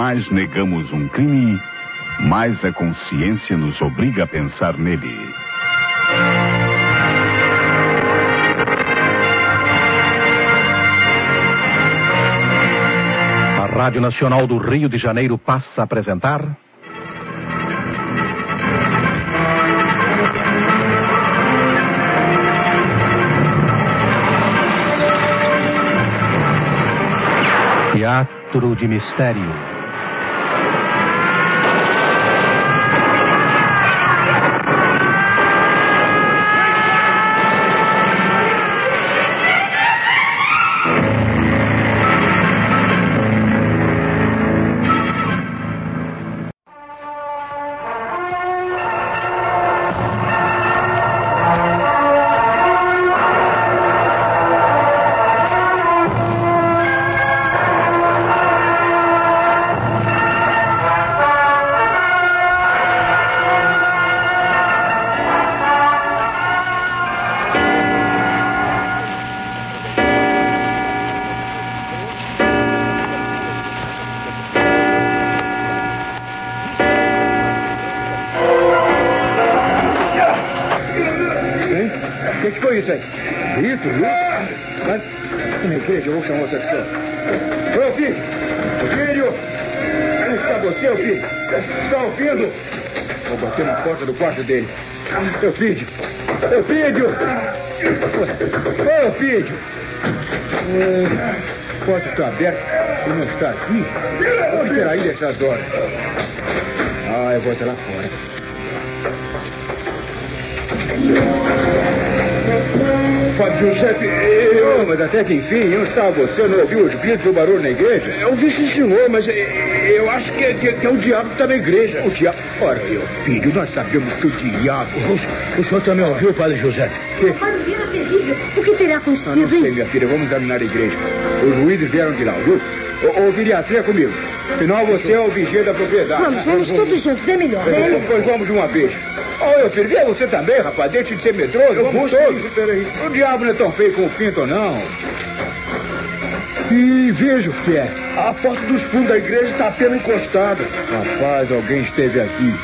mais negamos um crime, mais a consciência nos obriga a pensar nele. A Rádio Nacional do Rio de Janeiro passa a apresentar. Teatro de Mistério. Mas, na igreja, eu vou chamar essa pessoa. Ô, filho! Filho! Onde está você, filho? Está ouvindo? Vou bater na porta do quarto dele. Meu filho! Meu filho! Ô, filho! É, a porta está aberta. Ele não está aqui. Onde terá ido essas horas? Ah, eu vou até lá fora. Padre Giuseppe, eu... Mas até que enfim, onde está você? Não ouviu os gritos e o barulho na igreja? Eu vi sim, senhor, mas eu acho que, que, que é o diabo que está na igreja. O diabo? Ora, meu filho, nós sabemos que o diabo... O, o senhor também ouviu, Padre José? Barulheira terrível. O que terá Ah, acontecido, não sei, hein? minha filha, vamos examinar a igreja. Os juízes vieram de lá, viu? Ô, ô Viriatria comigo. Afinal, você é o vigia da propriedade. Vamos, vamos todos juntos. É melhor, é melhor. pois vamos de uma vez. Ô, meu filho, vem você também, rapaz. Deixa de ser medroso. Eu vamos todos. peraí. O diabo não é tão feio como o pinto, não. E veja o que é. A porta dos fundos da igreja está apenas encostada. Rapaz, alguém esteve aqui.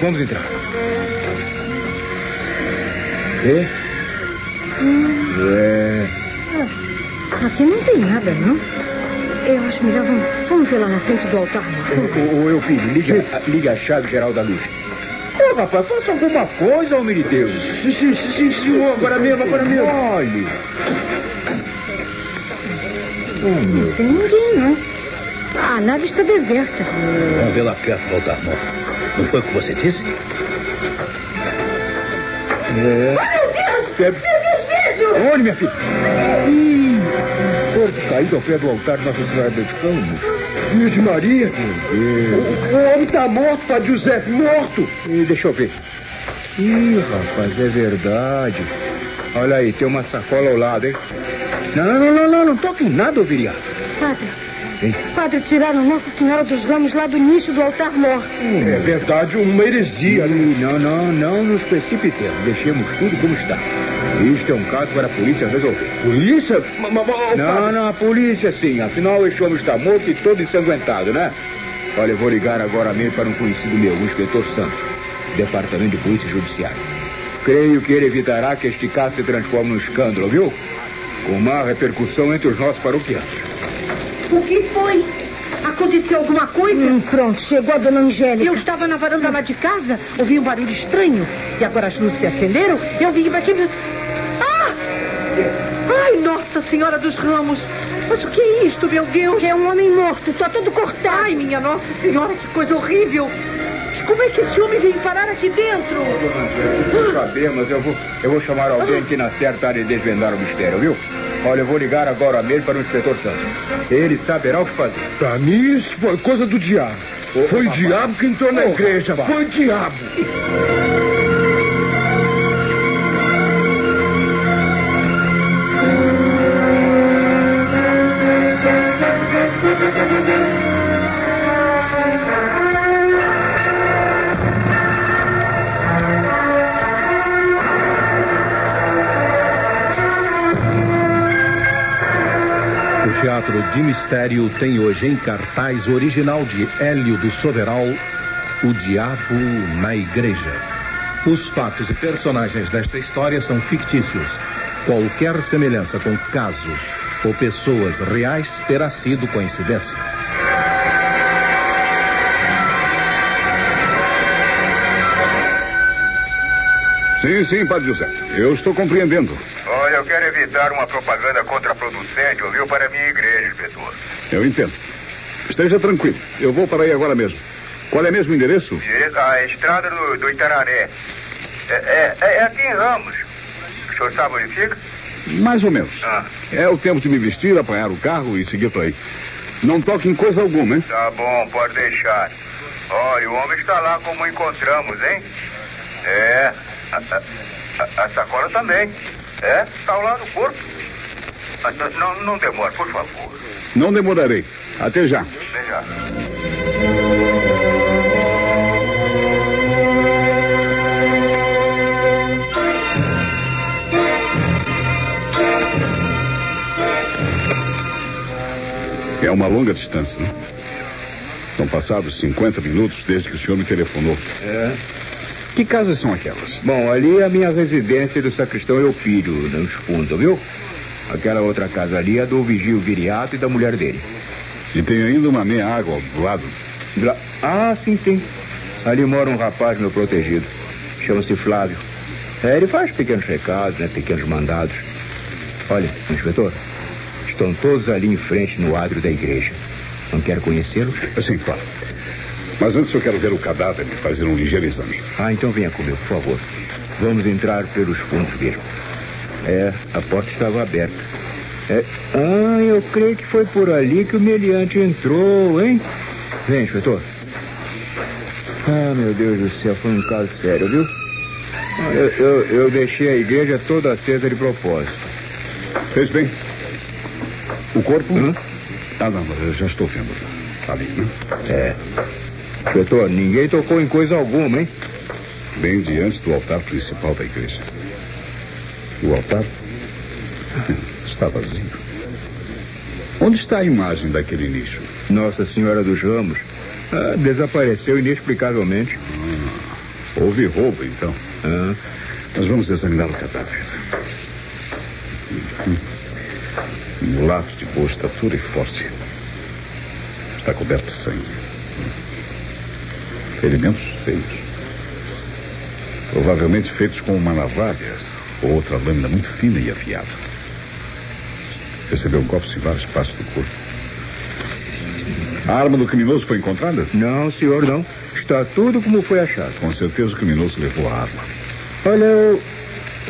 Vamos entrar. É? É. Aqui não tem nada, não. Eu acho melhor vamos, vamos ver lá na frente do altar. Ô, ô, ô, filho, liga, liga a chave geral da luz. Rapaz, faça alguma coisa, homem de Deus. Sim, sim, sim, senhor. Agora mesmo, agora mesmo. Olhe. Oh, Não tem ninguém, não. A nave está deserta. Vamos ver lá perto do altar morto. Não foi o que você disse? É. Meu Deus! É- Meu Deus, vejo! Onde, minha filha? Ih, corpo caído ao pé do altar de Nossa Senhora dos Campos. Virgem Maria. Meu Deus. O, o homem está morto, Padre José, morto. Ih, deixa eu ver. Ih, rapaz, é verdade. Olha aí, tem uma sacola ao lado, hein? Não, não, não, não, não, não toque em nada, ô viriato. Padre, Hein? padre, tiraram Nossa Senhora dos Ramos lá do início do altar morto. É verdade, uma heresia. né? Ih, não, não, não nos precipitemos. Deixemos tudo como está. Isto é um caso para a polícia resolver. Polícia? Ma- ma- ma- ô, Não, não, a polícia sim. Afinal, este homem está morto e todo ensanguentado, né? Olha, eu vou ligar agora mesmo para um conhecido meu, o inspetor Santos, Departamento de Polícia Judiciária. Creio que ele evitará que este caso se transforme num escândalo, viu? Com má repercussão entre os nossos paroquianos. O que foi? Aconteceu alguma coisa? Hum, pronto, chegou a dona Angélica. Eu estava na varanda lá de casa, ouvi um barulho estranho. E agora as luzes se acenderam, eu vim aqui. Ah! Ai, Nossa Senhora dos Ramos! Mas o que é isto, meu Deus? É um homem morto, está todo cortado. Ai, minha Nossa Senhora, que coisa horrível! Mas como é que esse homem veio parar aqui dentro? Não saber, mas eu vou, eu vou chamar alguém que na certa área de desvendar o mistério, viu? Olha, eu vou ligar agora mesmo para o inspetor Santos. Ele saberá o que fazer. Pra mim, isso foi coisa do diabo. Ô, Foi o diabo que entrou na igreja. rapaz. Foi o diabo. O Teatro de Mistério tem hoje em cartaz o original de Hélio do Soveral, O Diabo na Igreja. Os fatos e personagens desta história são fictícios. Qualquer semelhança com casos ou pessoas reais terá sido coincidência. Sim, sim, Padre José. Eu estou compreendendo. Olha, eu quero evitar uma propaganda contraproducente, ouviu, para a minha igreja, inspetor. Eu entendo. Esteja tranquilo. Eu vou para aí agora mesmo. Qual é mesmo o endereço? Direito à estrada do, do Itararé. É, é, é aqui em Ramos. O senhor sabe onde fica? Mais ou menos. Ah. É o tempo de me vestir, apanhar o carro e seguir por aí. Não toque em coisa alguma, hein? Tá bom, pode deixar. Olha, o homem está lá como encontramos, hein? É. A, a, a, sacola também. É, está ao lado do corpo. Ah, Não, não, demora, por favor. Não demorarei. Até já. Até já. É uma longa distância, né? São passados 50 minutos desde que o senhor me telefonou. É. Que casas são aquelas? Bom, ali é a minha residência do sacristão Eupírio, nos fundos, viu? Aquela outra casa ali é do vigio Viriato e da mulher dele. E tem ainda uma meia água do lado. Lá- Ah, sim, sim. Ali mora um rapaz meu protegido. Chama-se Flávio. É, ele faz pequenos recados, né? Pequenos mandados. Olha, inspetor, estão todos ali em frente no ádrio da igreja. Não quer conhecê-los? Sim, claro. Mas antes eu quero ver o cadáver e fazer um ligeiro exame. Ah, então venha comigo, por favor. Vamos entrar pelos fundos mesmo. É, a porta estava aberta. É, ah, eu creio que foi por ali que o meliante entrou, hein? Vem, inspetor. Ah, meu Deus do céu, foi um caso sério, viu? Eu, eu, eu deixei a igreja toda acesa de propósito. Fez bem. O corpo? Hum? Ah, não, eu já estou vendo. Ali, né? É. Inspetor, ninguém tocou em coisa alguma, hein? Bem diante do altar principal da igreja. O altar está vazio. Onde está a imagem daquele nicho? Nossa Senhora dos Ramos ah, desapareceu inexplicavelmente. Houve roubo, então. Ah, Nós vamos examinar o cadáver. Hum. Um mulato de boa estatura e forte. Está coberto de sangue. Ferimentos feios. Provavelmente feitos com uma navalha ou outra lâmina muito fina e afiada. Recebeu golpes em várias partes do corpo. A arma do criminoso foi encontrada? não, senhor, não. Está tudo como foi achado. Com certeza o criminoso levou a arma. Olha,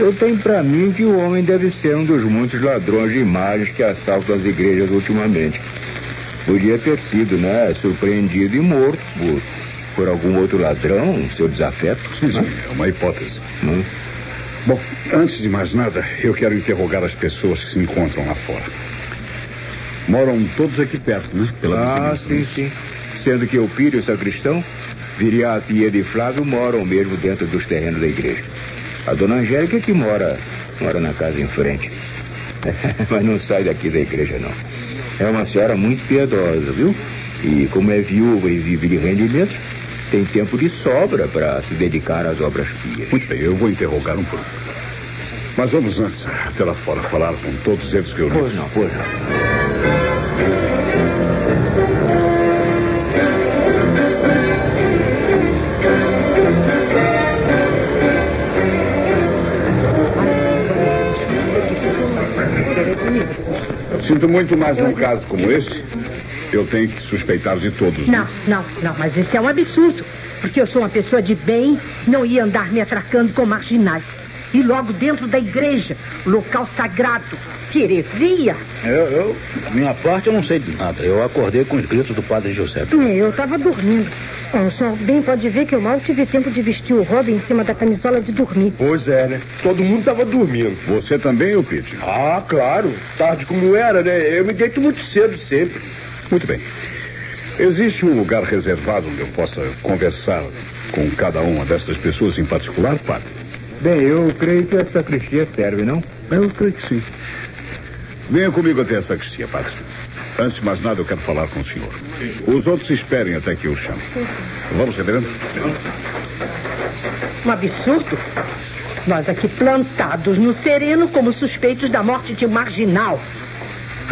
eu, eu tenho pra mim que o homem deve ser um dos muitos ladrões de imagens que assaltam as igrejas ultimamente. Podia ter sido, né, surpreendido e morto por, por algum outro ladrão, seu desafeto. Sim, sim, é uma hipótese. Hum. Bom, antes de mais nada, eu quero interrogar as pessoas que se encontram lá fora. Moram todos aqui perto, né? Pela Ah, sim, né? sim. Sendo que o Pírio o sacristão, Viriato e e Flávio moram mesmo dentro dos terrenos da igreja. A dona Angélica é que mora, mora na casa em frente. Mas não sai daqui da igreja, não. É uma senhora muito piedosa, viu? E como é viúva e vive de rendimentos, tem tempo de sobra para se dedicar às obras pias. Muito bem, eu vou interrogar um um. Mas vamos antes, até lá fora, falar com todos eles que eu Pois não, pois não. Sinto muito mais um caso como esse. Eu tenho que suspeitar de todos. né? Não, não, não, mas isso é um absurdo. Porque eu sou uma pessoa de bem, não ia andar me atracando com marginais. E logo dentro da igreja, local sagrado. Que heresia! Eu, eu, minha parte, eu não sei de nada. Eu acordei com os gritos do padre José. É, eu estava dormindo. Bom, o senhor bem pode ver que eu mal tive tempo de vestir o Robin em cima da camisola de dormir. Pois é, né? Todo mundo tava dormindo. Você também, o Pete? Ah, claro. Tarde como era, né? Eu me deito muito cedo sempre. Muito bem. Existe um lugar reservado onde eu possa conversar com cada uma dessas pessoas em particular, padre? Bem, eu creio que a sacristia serve, não? Eu creio que sim. Venha comigo até a sacristia, padre. Antes de mais nada, eu quero falar com o senhor. Os outros esperem até que eu chame. Vamos, reverendo? Um absurdo. Nós aqui plantados no sereno como suspeitos da morte de um marginal.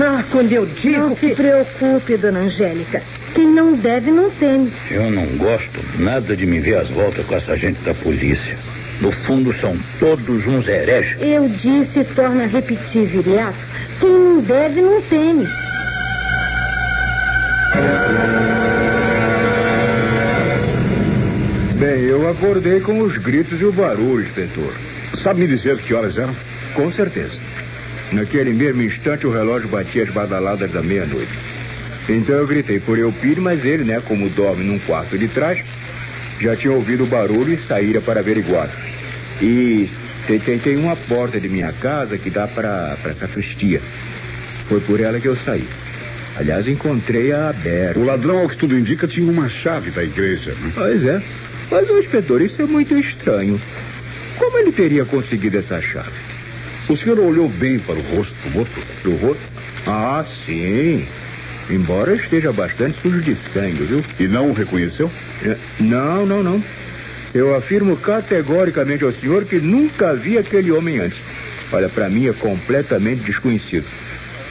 Ah, quando eu digo Não se que... preocupe, dona Angélica. Quem não deve, não teme. Eu não gosto nada de me ver às voltas com essa gente da polícia. No fundo, são todos uns hereges. Eu disse e torna a repetir, Viriato. Quem não deve, não teme. Bem, eu acordei com os gritos e o barulho, inspetor. Sabe me dizer que horas eram? Com certeza. Naquele mesmo instante, o relógio batia as badaladas da meia-noite. Então eu gritei por Eupídio, mas ele, né, como dorme num quarto de trás, já tinha ouvido o barulho e saíra para averiguar. E tem, tem, tem uma porta de minha casa que dá para a sacristia. Foi por ela que eu saí. Aliás, encontrei-a aberta. O ladrão, ao que tudo indica, tinha uma chave da igreja. né? Pois é. Mas, ô inspetor, isso é muito estranho. Como ele teria conseguido essa chave? O senhor olhou bem para o rosto do morto? Do rosto? Ah, sim. Embora esteja bastante sujo de sangue, viu? E não o reconheceu? É, Não, não, não. Eu afirmo categoricamente ao senhor que nunca vi aquele homem antes. Olha, para mim é completamente desconhecido.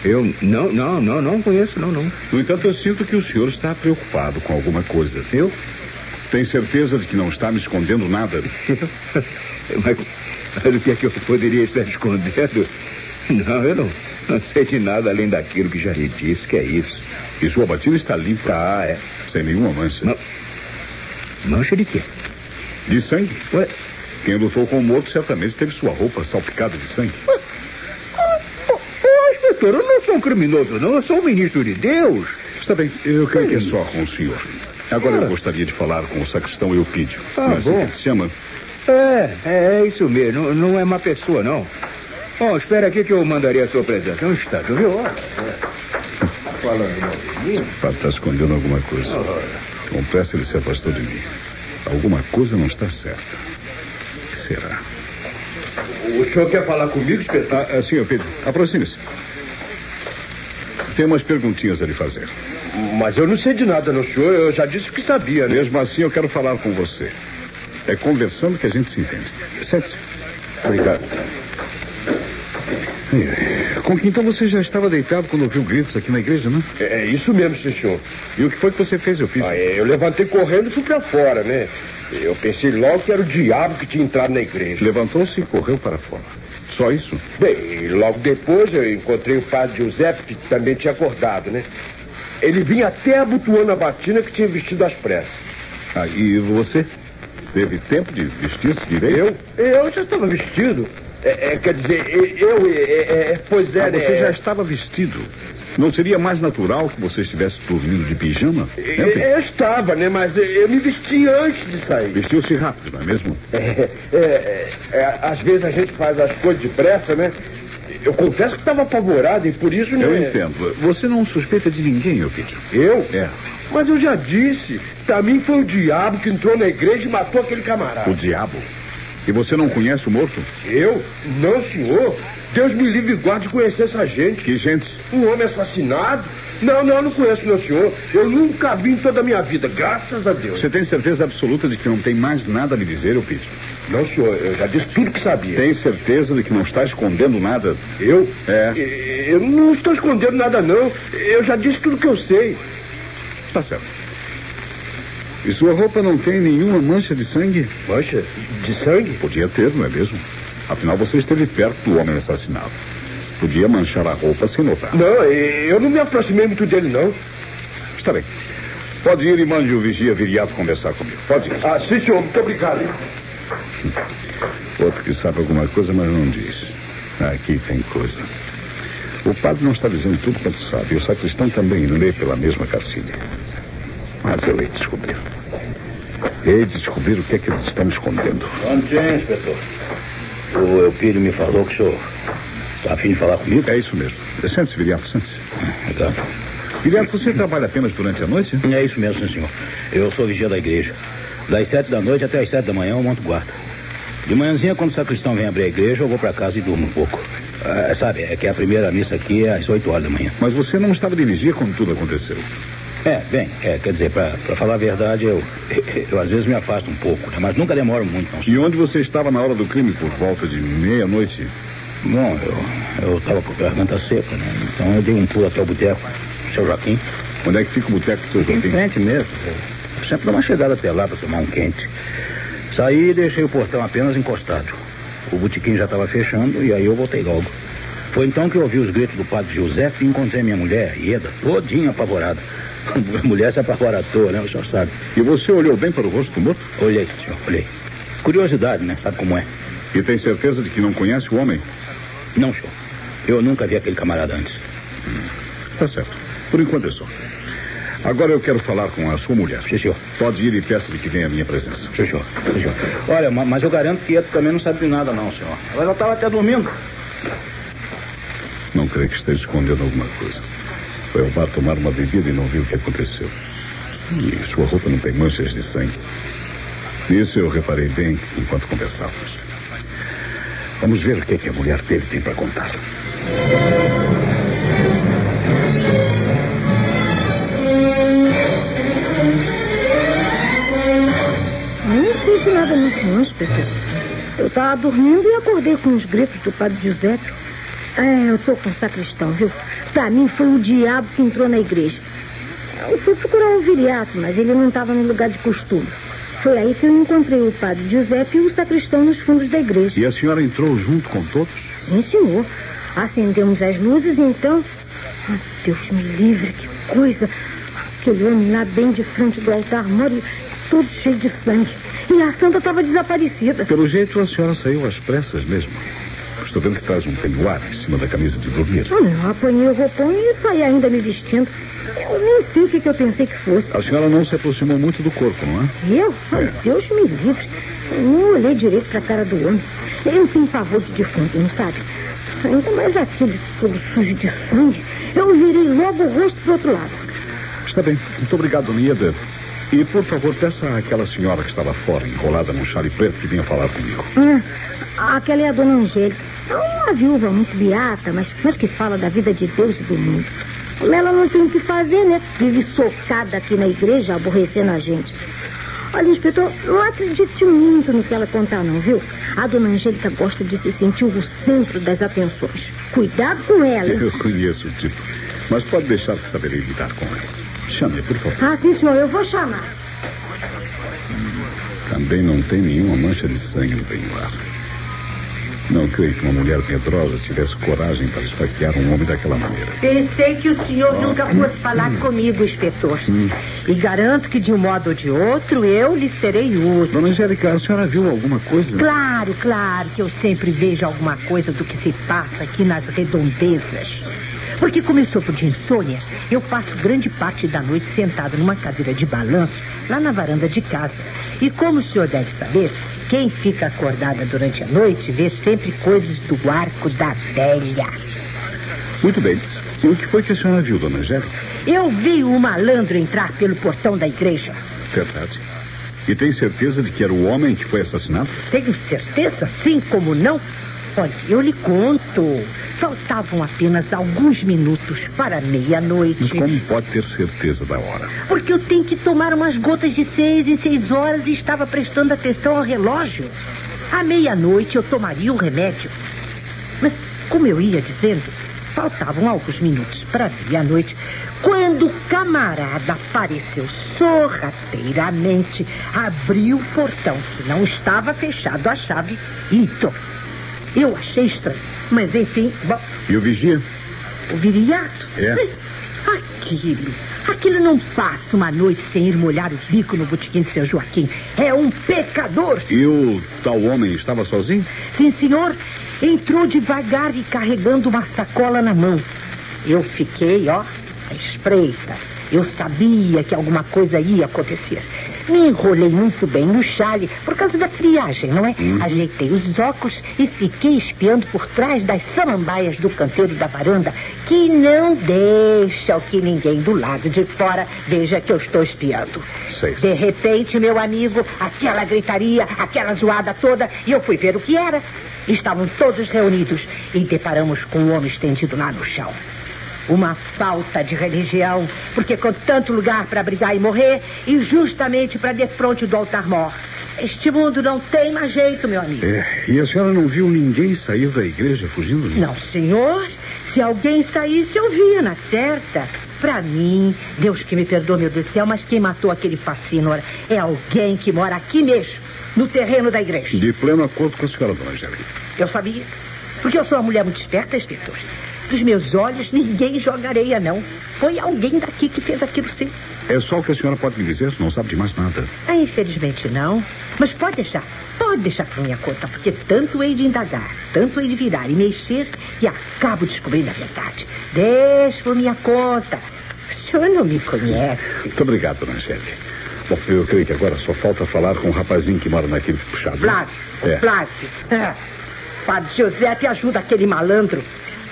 Eu não, não, não, não conheço, não, não. No entanto, eu sinto que o senhor está preocupado com alguma coisa. Eu? Tem certeza de que não está me escondendo nada? Mas, mas o que é que eu poderia estar escondendo? Não, eu não, não sei de nada além daquilo que já lhe disse, que é isso. E sua batina está limpa, Ah, é. sem nenhuma mancha. Não. Mancha de quê? De sangue? Ué, Quem lutou com o morto certamente teve sua roupa salpicada de sangue. Ô, inspetor, eu não sou um criminoso, não. Eu sou um ministro de Deus. Está bem, eu creio que é só com o senhor. Agora eu gostaria de falar com o sacristão Eupídio. Ah, Não é assim bom. se chama? É, é, é isso mesmo. Não, não é má pessoa, não. Bom, espera aqui que eu mandaria a sua presença. Um instante, viu? Falando O padre está escondendo alguma coisa. Com pressa ele se afastou de mim. Alguma coisa não está certa. O que será? O senhor quer falar comigo, inspetor? Ah, ah, senhor Pedro, aproxime-se. Tem umas perguntinhas a lhe fazer. Mas eu não sei de nada, não, senhor. Eu já disse que sabia, né? Mesmo assim, eu quero falar com você. É conversando que a gente se entende. Sente-se. Obrigado. É, Com que então você já estava deitado quando ouviu gritos aqui na igreja, não? É, é isso mesmo, senhor. E o que foi que você fez, Eupídio? Ah, é, eu levantei correndo e fui pra fora, né? Eu pensei logo que era o diabo que tinha entrado na igreja. Levantou-se e correu para fora. Só isso? Bem, logo depois eu encontrei o padre Giuseppe, que também tinha acordado, né? Ele vinha até abotoando a batina que tinha vestido às pressas. Ah, e você? Teve tempo de vestir-se direito? Eu? Eu já estava vestido. É, é, quer dizer, eu, é, é, é, pois é, Ah, né? você já estava vestido. Não seria mais natural que você estivesse dormindo de pijama? Entre. Eu estava, né? Mas eu me vesti antes de sair. Vestiu-se rápido, não é mesmo? É, é, é, é, às vezes a gente faz as coisas depressa, né? Eu confesso que estava apavorado e por isso... Eu né, entendo. Você não suspeita de ninguém, Eupídio? Eu? É. Mas eu já disse. Pra mim foi o diabo que entrou na igreja e matou aquele camarada. O diabo. E você não conhece o morto? Eu? Não, senhor. Deus me livre e guarde de conhecer essa gente. Que gente? Um homem assassinado? Não, não, eu não conheço, meu senhor. Eu nunca vi em toda a minha vida, graças a Deus. Você tem certeza absoluta de que não tem mais nada a me dizer, Eupídio? Não, senhor, eu já disse tudo que sabia. Tem certeza de que não está escondendo nada? Eu? É. Eu não estou escondendo nada, não. Eu já disse tudo que eu sei. Tá certo. E sua roupa não tem nenhuma mancha de sangue? Mancha? De sangue? Podia ter, não é mesmo? Afinal, você esteve perto do homem assassinado. Podia manchar a roupa sem notar. Não, eu não me aproximei muito dele, não. Está bem. Pode ir e mande o vigia viriato conversar comigo. Pode ir. Ah, sim, senhor, muito obrigado. hein? Outro que sabe alguma coisa, mas não diz. Aqui tem coisa. O padre não está dizendo tudo quanto sabe. E o sacristão também lê pela mesma cartilha. Mas eu hei de descobrir. Hei de descobrir o que é que eles estão escondendo. Onde inspetor? O Eupídio me falou que o senhor está afim de falar comigo? É isso mesmo. Sente-se, viriato, sente-se. Tá. Viriato, você trabalha apenas durante a noite? É isso mesmo, sim, senhor. Eu sou vigia da igreja. Das sete da noite até as sete da manhã eu monto guarda. De manhãzinha, quando o sacristão vem abrir a igreja, eu vou para casa e durmo um pouco. Ah, sabe, é que a primeira missa aqui é às 8 horas da manhã. Mas você não estava de vigia quando tudo aconteceu. É, bem, é, quer dizer, pra falar a verdade, eu, eu às vezes me afasto um pouco, né? Mas nunca demoro muito, não. E onde você estava na hora do crime, por volta de meia-noite? Bom, eu, eu tava com a garganta seca, né? Então eu dei um pulo até o boteco, seu Joaquim. Onde é que fica o boteco do seu Em Joaquim? frente mesmo. Eu sempre dou uma chegada até lá para tomar um quente. Saí e deixei o portão apenas encostado. O botequim já estava fechando e aí eu voltei logo. Foi então que eu ouvi os gritos do padre José e encontrei minha mulher, Ieda, todinha apavorada. Mulher se apavora à toa, né? O senhor sabe. E você olhou bem para o rosto do morto? Olhei, senhor, olhei. Curiosidade, né? Sabe como é? E tem certeza de que não conhece o homem? Não, senhor. Eu nunca vi aquele camarada antes. Tá certo. Por enquanto é só. Agora eu quero falar com a sua mulher. Sim, senhor. Pode ir e peça de que venha a minha presença. Sim, senhor. Sim, senhor. Olha, ma- mas eu garanto que Eto também não sabe de nada, não, senhor. Ela estava até dormindo. Não creio que esteja escondendo alguma coisa. Foi ao bar tomar uma bebida e não viu o que aconteceu. E sua roupa não tem manchas de sangue. Nisso eu reparei bem enquanto conversávamos. Vamos ver o que, é que a mulher dele tem para contar. Não sei nada nisso, não, inspetor. Eu estava dormindo e acordei com os gritos do padre Giuseppe. É, eu tô com o sacristão, viu? Pra mim foi o diabo que entrou na igreja. Eu fui procurar o viriato, mas ele não estava no lugar de costume. Foi aí que eu encontrei o padre Giuseppe e o sacristão nos fundos da igreja. E a senhora entrou junto com todos? Sim, senhor. Acendemos as luzes e então. Ah, Deus me livre, que coisa! Aquele homem lá bem de frente do altar moro, todo cheio de sangue. E a santa estava desaparecida. Pelo jeito, a senhora saiu às pressas mesmo. Estou vendo que traz um penhoar em cima da camisa de dormir. Ah, Eu apanhei o roupão e saí ainda me vestindo. Eu nem sei o que, que eu pensei que fosse. A senhora não se aproximou muito do corpo, não é? Eu? Ai, Deus me livre. Eu não olhei direito pra cara do homem. Eu não tenho pavor de defunto, não sabe? Ainda mais aquele todo sujo de sangue. Eu virei logo o rosto pro outro lado. Está bem. Muito obrigado, dona Ieda. E, por favor, peça àquela senhora que estava fora, enrolada num chale preto, que vinha falar comigo. Hum, aquela é a dona Angélica. É uma viúva muito beata, mas, mas que fala da vida de Deus e do mundo. Ela não tem o que fazer, né? Vive socada aqui na igreja, aborrecendo a gente. Olha, inspetor, não acredite muito no que ela contar, não, viu? A dona Angélica gosta de se sentir o centro das atenções. Cuidado com ela, hein? Eu conheço o tipo. Mas pode deixar que saberei lidar com ela. Chame, por favor. Ah, sim, senhor, eu vou chamar. Também não tem nenhuma mancha de sangue no penhoar. Não creio que uma mulher medrosa tivesse coragem para esfaquear um homem daquela maneira. Pensei que o senhor nunca fosse falar comigo, inspetor. E garanto que de um modo ou de outro eu lhe serei útil. Dona Angélica, a senhora viu alguma coisa? Claro, claro que eu sempre vejo alguma coisa do que se passa aqui nas redondezas. Porque como eu sofro de insônia, eu passo grande parte da noite sentado numa cadeira de balanço lá na varanda de casa. E como o senhor deve saber, quem fica acordada durante a noite vê sempre coisas do arco da velha. Muito bem. E o que foi que a senhora viu, dona Angélica? Eu vi o malandro entrar pelo portão da igreja. Verdade. E tem certeza de que era o homem que foi assassinado? Tenho certeza, sim como não. Olha, eu lhe conto. Faltavam apenas alguns minutos para meia-noite. como pode ter certeza da hora? Porque eu tenho que tomar umas gotas de seis em seis horas e estava prestando atenção ao relógio. À meia-noite eu tomaria o remédio. Mas, como eu ia dizendo, faltavam alguns minutos para meia-noite, quando o camarada apareceu sorrateiramente, abriu o portão, que não estava fechado a chave, e entrou. Eu achei estranho, mas enfim, bom, E o vigia? o viriato? É. Aquilo. Aquilo não passa uma noite sem ir molhar o bico no botequim de seu Joaquim. É um pecador. E o tal homem estava sozinho? Sim, senhor. Entrou devagar e carregando uma sacola na mão. Eu fiquei, ó, à espreita. Eu sabia que alguma coisa ia acontecer. Me enrolei muito bem no chale por causa da friagem, não é? Ajeitei os óculos e fiquei espiando por trás das samambaias do canteiro da varanda, que não deixam que ninguém do lado de fora veja que eu estou espiando. Sei. De repente, meu amigo, aquela gritaria, aquela zoada toda, e eu fui ver o que era. Estavam todos reunidos e deparamos com o homem estendido lá no chão. Uma falta de religião, porque com tanto lugar para brigar e morrer, e justamente para defronte do altar-mor. Este mundo não tem mais jeito, meu amigo. É, e a senhora não viu ninguém sair da igreja fugindo? Não, senhor. Se alguém saísse, eu via na certa. Pra mim, Deus que me perdoe, meu Deus do céu, mas quem matou aquele fascínora é alguém que mora aqui mesmo, no terreno da igreja. De pleno acordo com a senhora, dona Angélica. Eu sabia. Porque eu sou uma mulher muito esperta, inspetor. Dos meus olhos, ninguém joga areia, não. Foi alguém daqui que fez aquilo sim. É só o que a senhora pode me dizer, não sabe de mais nada. Ah, infelizmente não. Mas pode deixar. Pode deixar por minha conta, porque tanto hei de indagar, tanto hei de virar e mexer, e acabo descobrindo a verdade. Deixe por minha conta. O senhor não me conhece. Muito obrigado, dona Angélica. Bom, eu creio que agora só falta falar com o rapazinho que mora naquele puxado. Flávio, o É. Flávio. É. Padre Giuseppe ajuda aquele malandro.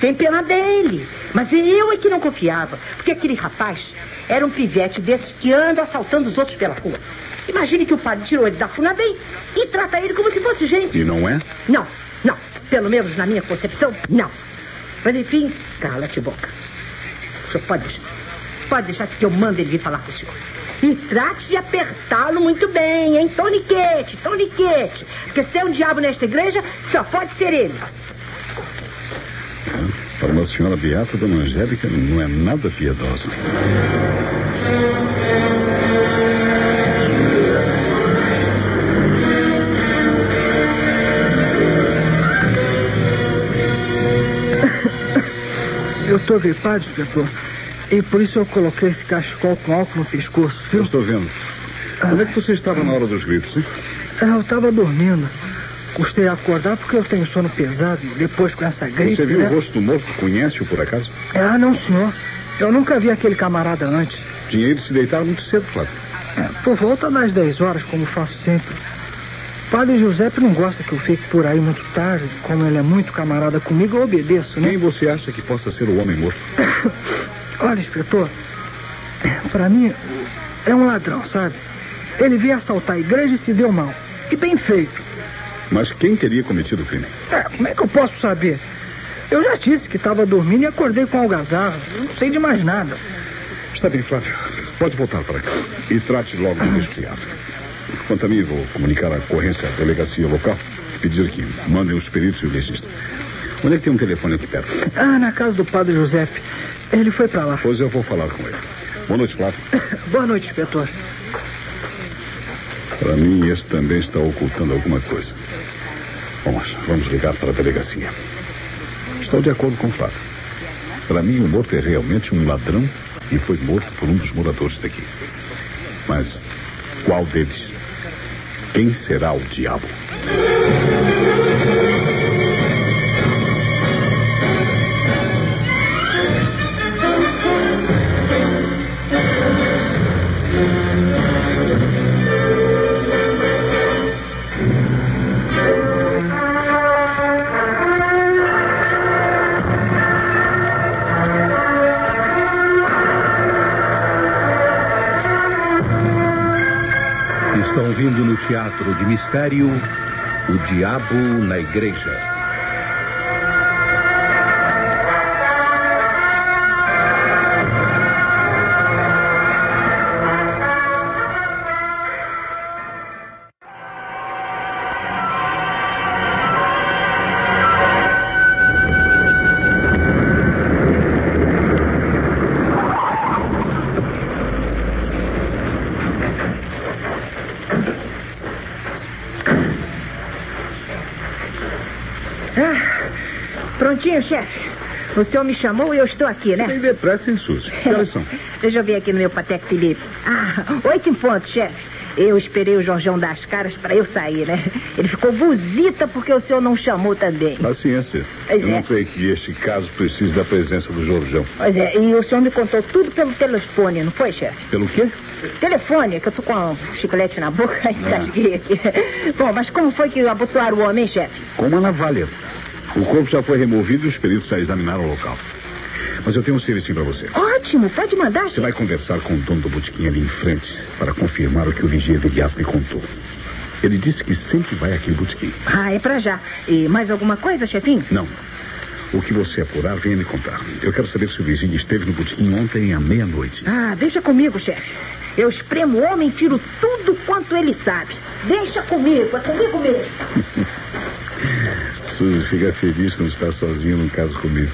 Tem pena dele. Mas eu é que não confiava. Porque aquele rapaz era um pivete desses que anda assaltando os outros pela rua. Imagine que o padre tirou ele da Funabem e trata ele como se fosse gente. E não é? Não, não. Pelo menos na minha concepção, não. Mas enfim, cala-te boca. O senhor pode deixar. Pode deixar que eu mando ele vir falar com o senhor. E trate de apertá-lo muito bem, hein? Toniquete, toniquete. Porque se tem um diabo nesta igreja, só pode ser ele. Para uma senhora beata, dona Angélica não é nada piedosa. Eu tô gripado, inspetor. E por isso eu coloquei esse cachecol com álcool no pescoço, Eu viu? estou vendo. Onde é que você estava na hora dos gritos, hein? Ah, eu tava dormindo. Custei acordar porque eu tenho sono pesado e depois com essa gripe, Você viu né? o rosto do morto? Conhece-o por acaso? Ah, não, senhor. Eu nunca vi aquele camarada antes. Tinha ido se deitar muito cedo, Flávio. É, por volta das 10 horas, como faço sempre. Padre Giuseppe não gosta que eu fique por aí muito tarde. Como ele é muito camarada comigo, eu obedeço, né? Quem você acha que possa ser o homem morto? Olha, inspetor, pra mim é um ladrão, sabe? Ele veio assaltar a igreja e se deu mal. E bem feito. Mas quem teria cometido o crime? É, como é que eu posso saber? Eu já disse que estava dormindo e acordei com algazarra. Não sei de mais nada. Está bem, Flávio. Pode voltar para cá. E trate logo do resfriado. Quanto a mim, vou comunicar a ocorrência à delegacia local e pedir que mandem os peritos e o legista. Onde é que tem um telefone aqui perto? Ah, na casa do padre Giuseppe. Ele foi pra lá. Pois eu vou falar com ele. Boa noite, Flávio. Boa noite, inspetor. Para mim, esse também está ocultando alguma coisa. Mas vamos ligar para a delegacia. Estou de acordo com o Flávio. Para mim, o morto é realmente um ladrão e foi morto por um dos moradores daqui. Mas qual deles? Quem será o diabo? Teatro de mistério O Diabo na Igreja. O senhor me chamou e eu estou aqui, né? Tem depressa, hein, Suzy? Que horas são? Deixa eu ver aqui no meu Patek Felipe. Ah, oito em ponto, chefe. Eu esperei o Jorjão dar as caras para eu sair, né? Ele ficou buzita porque o senhor não chamou também. Paciência. Pois Eu é. não creio que este caso precise da presença do Jorjão. Pois é, e o senhor me contou tudo pelo telefone, não foi, chefe? Pelo quê? Telefone, que eu tô com um chiclete na boca e engasguei aqui. Bom, mas como foi que abotoaram o homem, chefe? Com uma navalha. O corpo já foi removido e os peritos já examinaram o local. Mas eu tenho um serviço para você. Ótimo, pode mandar, Você vai conversar com o dono do botequim ali em frente para confirmar o que o vigia imediato me contou. Ele disse que sempre vai aqui no botequim. Ah, é pra já. E mais alguma coisa, chefinho? Não. O que você apurar, venha me contar. Eu quero saber se o vizinho esteve no botequim ontem à meia-noite. Ah, deixa comigo, chefe. Eu espremo o homem e tiro tudo quanto ele sabe. Deixa comigo, é comigo mesmo. Suzy fica feliz quando está sozinho num caso comigo.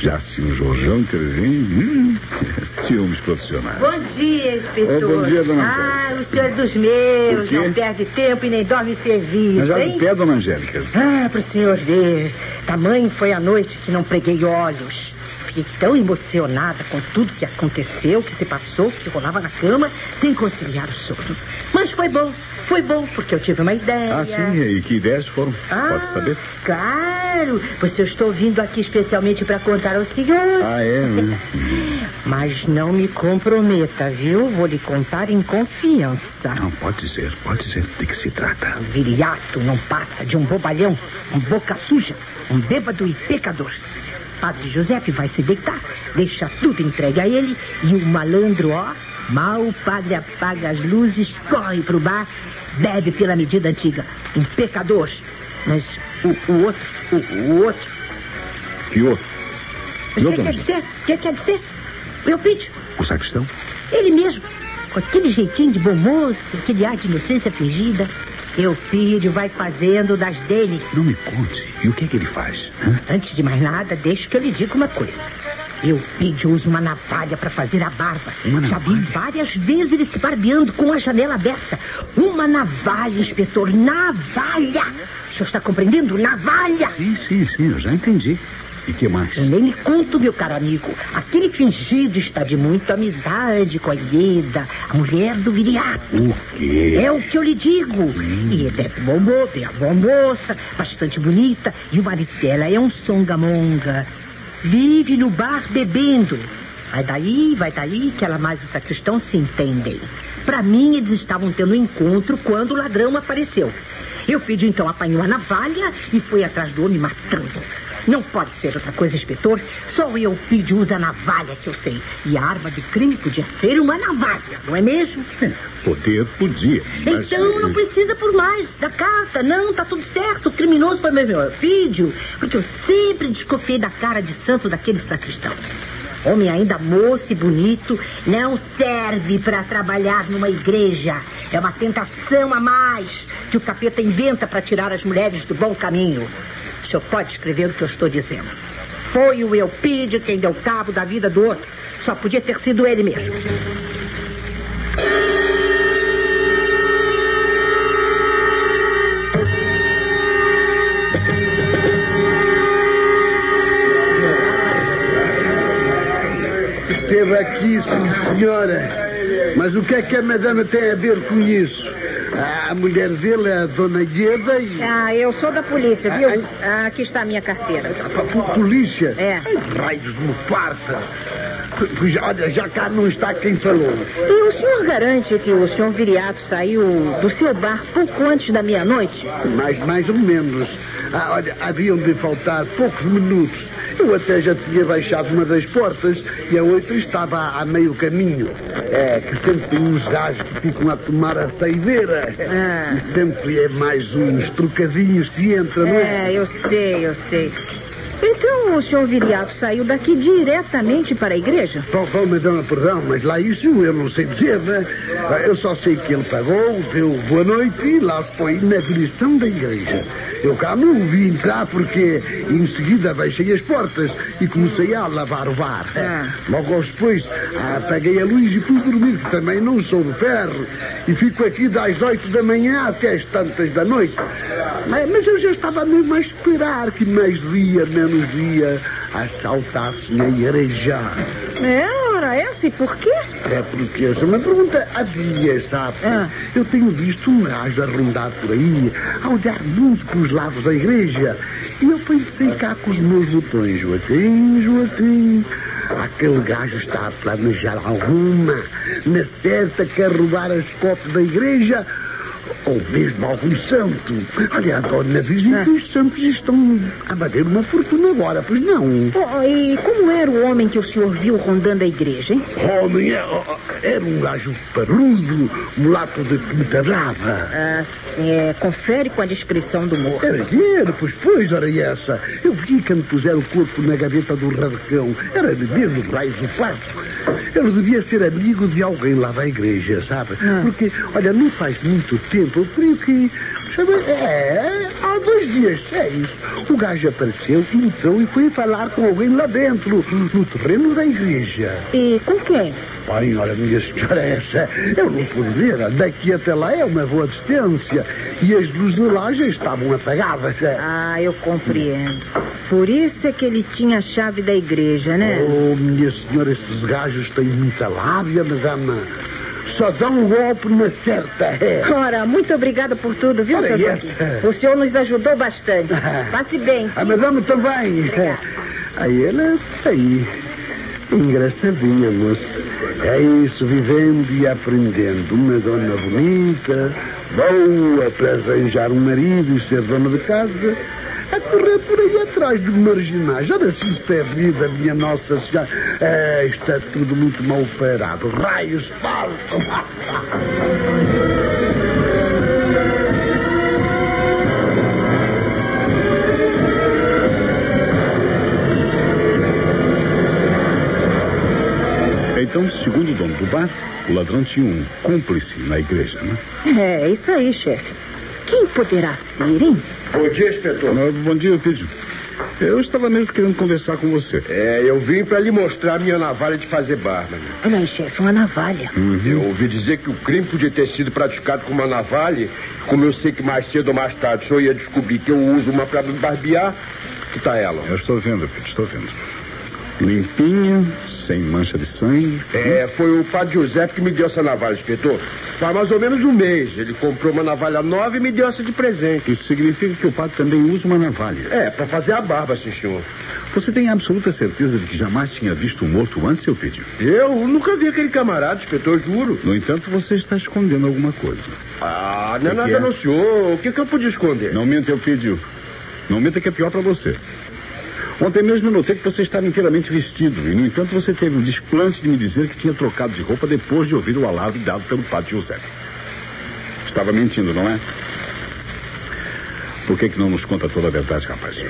Já se o Jorjão intervém, hum, ciúmes profissionais. Bom dia, inspetor. Oh, bom dia, dona Ah, o senhor é dos meus, não perde tempo e nem dorme serviço, Mas já hein? pé, dona Angélica. Ah, pro senhor ver. Tamanho foi a noite que não preguei olhos. Fiquei tão emocionada com tudo que aconteceu, que se passou, que rolava na cama, sem conciliar o sono. Mas foi bom, foi bom, porque eu tive uma ideia. Ah, sim, e que ideias foram? Ah, Pode saber? Claro, pois eu estou vindo aqui especialmente para contar ao senhor. Ah, é? né? Mas não me comprometa, viu? Vou lhe contar em confiança. Não, pode ser, pode ser. De que se trata? O viriato não passa de um bobalhão, um boca suja, um bêbado e pecador. Padre Giuseppe vai se deitar, deixa tudo entregue a ele e o malandro, ó, mal o padre apaga as luzes, corre pro bar, bebe pela medida antiga. Um pecador. Mas o, o outro, o, o outro. Que outro? O Que quer dizer? O que quer dizer? Eu pedi. O sacristão? Ele mesmo, com aquele jeitinho de bom moço, aquele ar de inocência fingida. Eupídio vai fazendo das dele. Não me conte. E o que é que ele faz? hã? Antes de mais nada, deixe que eu lhe diga uma coisa. Eupídio usa uma navalha para fazer a barba. Uma Já vi várias vezes ele se barbeando com a janela aberta. Uma navalha, inspetor, navalha! O senhor está compreendendo? Navalha! Sim, sim, sim, eu já entendi. E que mais? Eu nem lhe conto, meu caro amigo. Aquele fingido está de muita amizade com a Ieda, a mulher do viriato. O quê? É o que eu lhe digo. E é bem bom é uma boa moça, bastante bonita. E o marido dela é um songamonga. Vive no bar bebendo. Vai daí, vai daí, que ela mais o sacristão se entendem. Para mim, eles estavam tendo um encontro quando o ladrão apareceu. Eu pedi então apanhou a navalha e foi atrás do homem matando. Não pode ser outra coisa, inspetor. Só o Eupídio usa a navalha que eu sei. E a arma de crime podia ser uma navalha, não é mesmo? Poder podia. mas- Então não precisa por mais da carta. Não, tá tudo certo. O criminoso foi meu Eupídio. Porque eu sempre desconfiei da cara de santo daquele sacristão. Homem ainda moço e bonito não serve para trabalhar numa igreja. É uma tentação a mais que o capeta inventa para tirar as mulheres do bom caminho. Senhor pode escrever o que eu estou dizendo. Foi o Eupídio quem deu cabo da vida do outro. Só podia ter sido ele mesmo. Esteve aqui, sim, senhora. Mas o que é que a madame tem a ver com isso? A mulher dele é a dona Ieda e... Ah, eu sou da polícia, viu? Ah, aqui está a minha carteira. A polícia? É. Ai, raios me parta. Olha, já cá não está quem falou. E o senhor garante que o senhor Viriato saiu do seu bar pouco antes da meia-noite? Mais, mais ou menos. Ah, olha, haviam de faltar poucos minutos. Eu até já tinha baixado uma das portas e a outra estava a, a meio caminho. É que sempre tem uns gajos que ficam a tomar a saideira. Ah. E sempre é mais uns trocadinhos que entram, não é? É, eu sei, eu sei. Então o senhor Viriato saiu daqui diretamente para a igreja? Bom, madama, perdão, mas lá isso eu não sei dizer, né? Eu só sei que ele pagou, deu boa noite e lá se foi na direção da igreja. Eu cá não o vi entrar porque em seguida baixei as portas e comecei a lavar o bar. Ah. Logo depois apaguei a luz e fui dormir, que também não sou de ferro. E fico aqui das oito da manhã até as tantas da noite. Mas, mas eu já estava mesmo a esperar que mais dia, menos dia, assaltasse a igreja. É, ora essa, e por quê? É porque essa é uma pergunta havia, sabe? Ah. Eu tenho visto um gajo a rondar por aí, a olhar muito para os lados da igreja. E eu pensei cá com os meus botões, Joaquim, Joaquim. Aquele gajo está a planejar alguma, na certa, quer roubar as copos da igreja. Ou mesmo algum santo. Olha, dona, dizem que os santos estão a bater uma fortuna agora, pois não? Oh, e como era o homem que o senhor viu rondando a igreja, hein? Homem, é- ó, era um gajo parrudo, mulato de pinta brava. Ah, sim, é, confere com a descrição do morto. Era ele, pois, pois, era essa. Eu vi quando puseram o corpo na gaveta do rabecão. Era ele mesmo, raios do fato. Ele devia ser amigo de alguém lá da igreja, sabe? Porque, olha, não faz muito tempo, eu creio que. Sabe, é, há dois dias, é isso. O gajo apareceu, entrou e foi falar com alguém lá dentro, no terreno da igreja. E com quem? Pai, olha, minha senhora, essa eu não pude ver. Daqui até lá é uma boa distância. E as luzes lá já estavam apagadas. Ah, eu compreendo. Por isso é que ele tinha a chave da igreja, né? Oh, minha senhora, estes gajos têm muita lábia, madama. Só dão um golpe na certa. É. Ora, muito obrigada por tudo, viu, Olha seu essa. O senhor nos ajudou bastante. Passe bem. A madame também. Aí ela, aí. Engraçadinha, moça. É isso, vivendo e aprendendo. Uma dona bonita, boa para arranjar um marido e ser dona de casa. A correr por aí atrás de marginais. Já nasci isto é vida, minha Nossa Senhora. É, está tudo muito mal parado. Raios, faltam. Então, segundo o dono do bar, o ladrão tinha um cúmplice na igreja, né? É, isso aí, chefe. Quem poderá ser, hein? Bom dia, inspetor. Bom dia, Pídio. Eu estava mesmo querendo conversar com você. É, eu vim para lhe mostrar a minha navalha de fazer barba. né? Olha aí, chefe, uma navalha. Eu ouvi dizer que o crime podia ter sido praticado com uma navalha. Como eu sei que mais cedo ou mais tarde o senhor ia descobrir que eu uso uma para me barbear, que tá ela. Eu estou vendo, Pídio, estou vendo. Limpinha, sem mancha de sangue. É, foi o padre José que me deu essa navalha, inspetor. Faz mais ou menos um mês. Ele comprou uma navalha nova e me deu essa de presente. Isso significa que o padre também usa uma navalha. É, para fazer a barba, sim, senhor. Você tem absoluta certeza de que jamais tinha visto um morto antes, seu Pídio? Eu nunca vi aquele camarada, inspetor, juro. No entanto, você está escondendo alguma coisa. Ah, não é nada é? não, senhor. O que, que eu pude esconder? Não minta, Eupídio. Não minta que é pior para você. Ontem mesmo eu notei que você estava inteiramente vestido e, no entanto, você teve o desplante de me dizer que tinha trocado de roupa depois de ouvir o alarme dado pelo padre José. Estava mentindo, não é? Por que, que não nos conta toda a verdade, rapaz?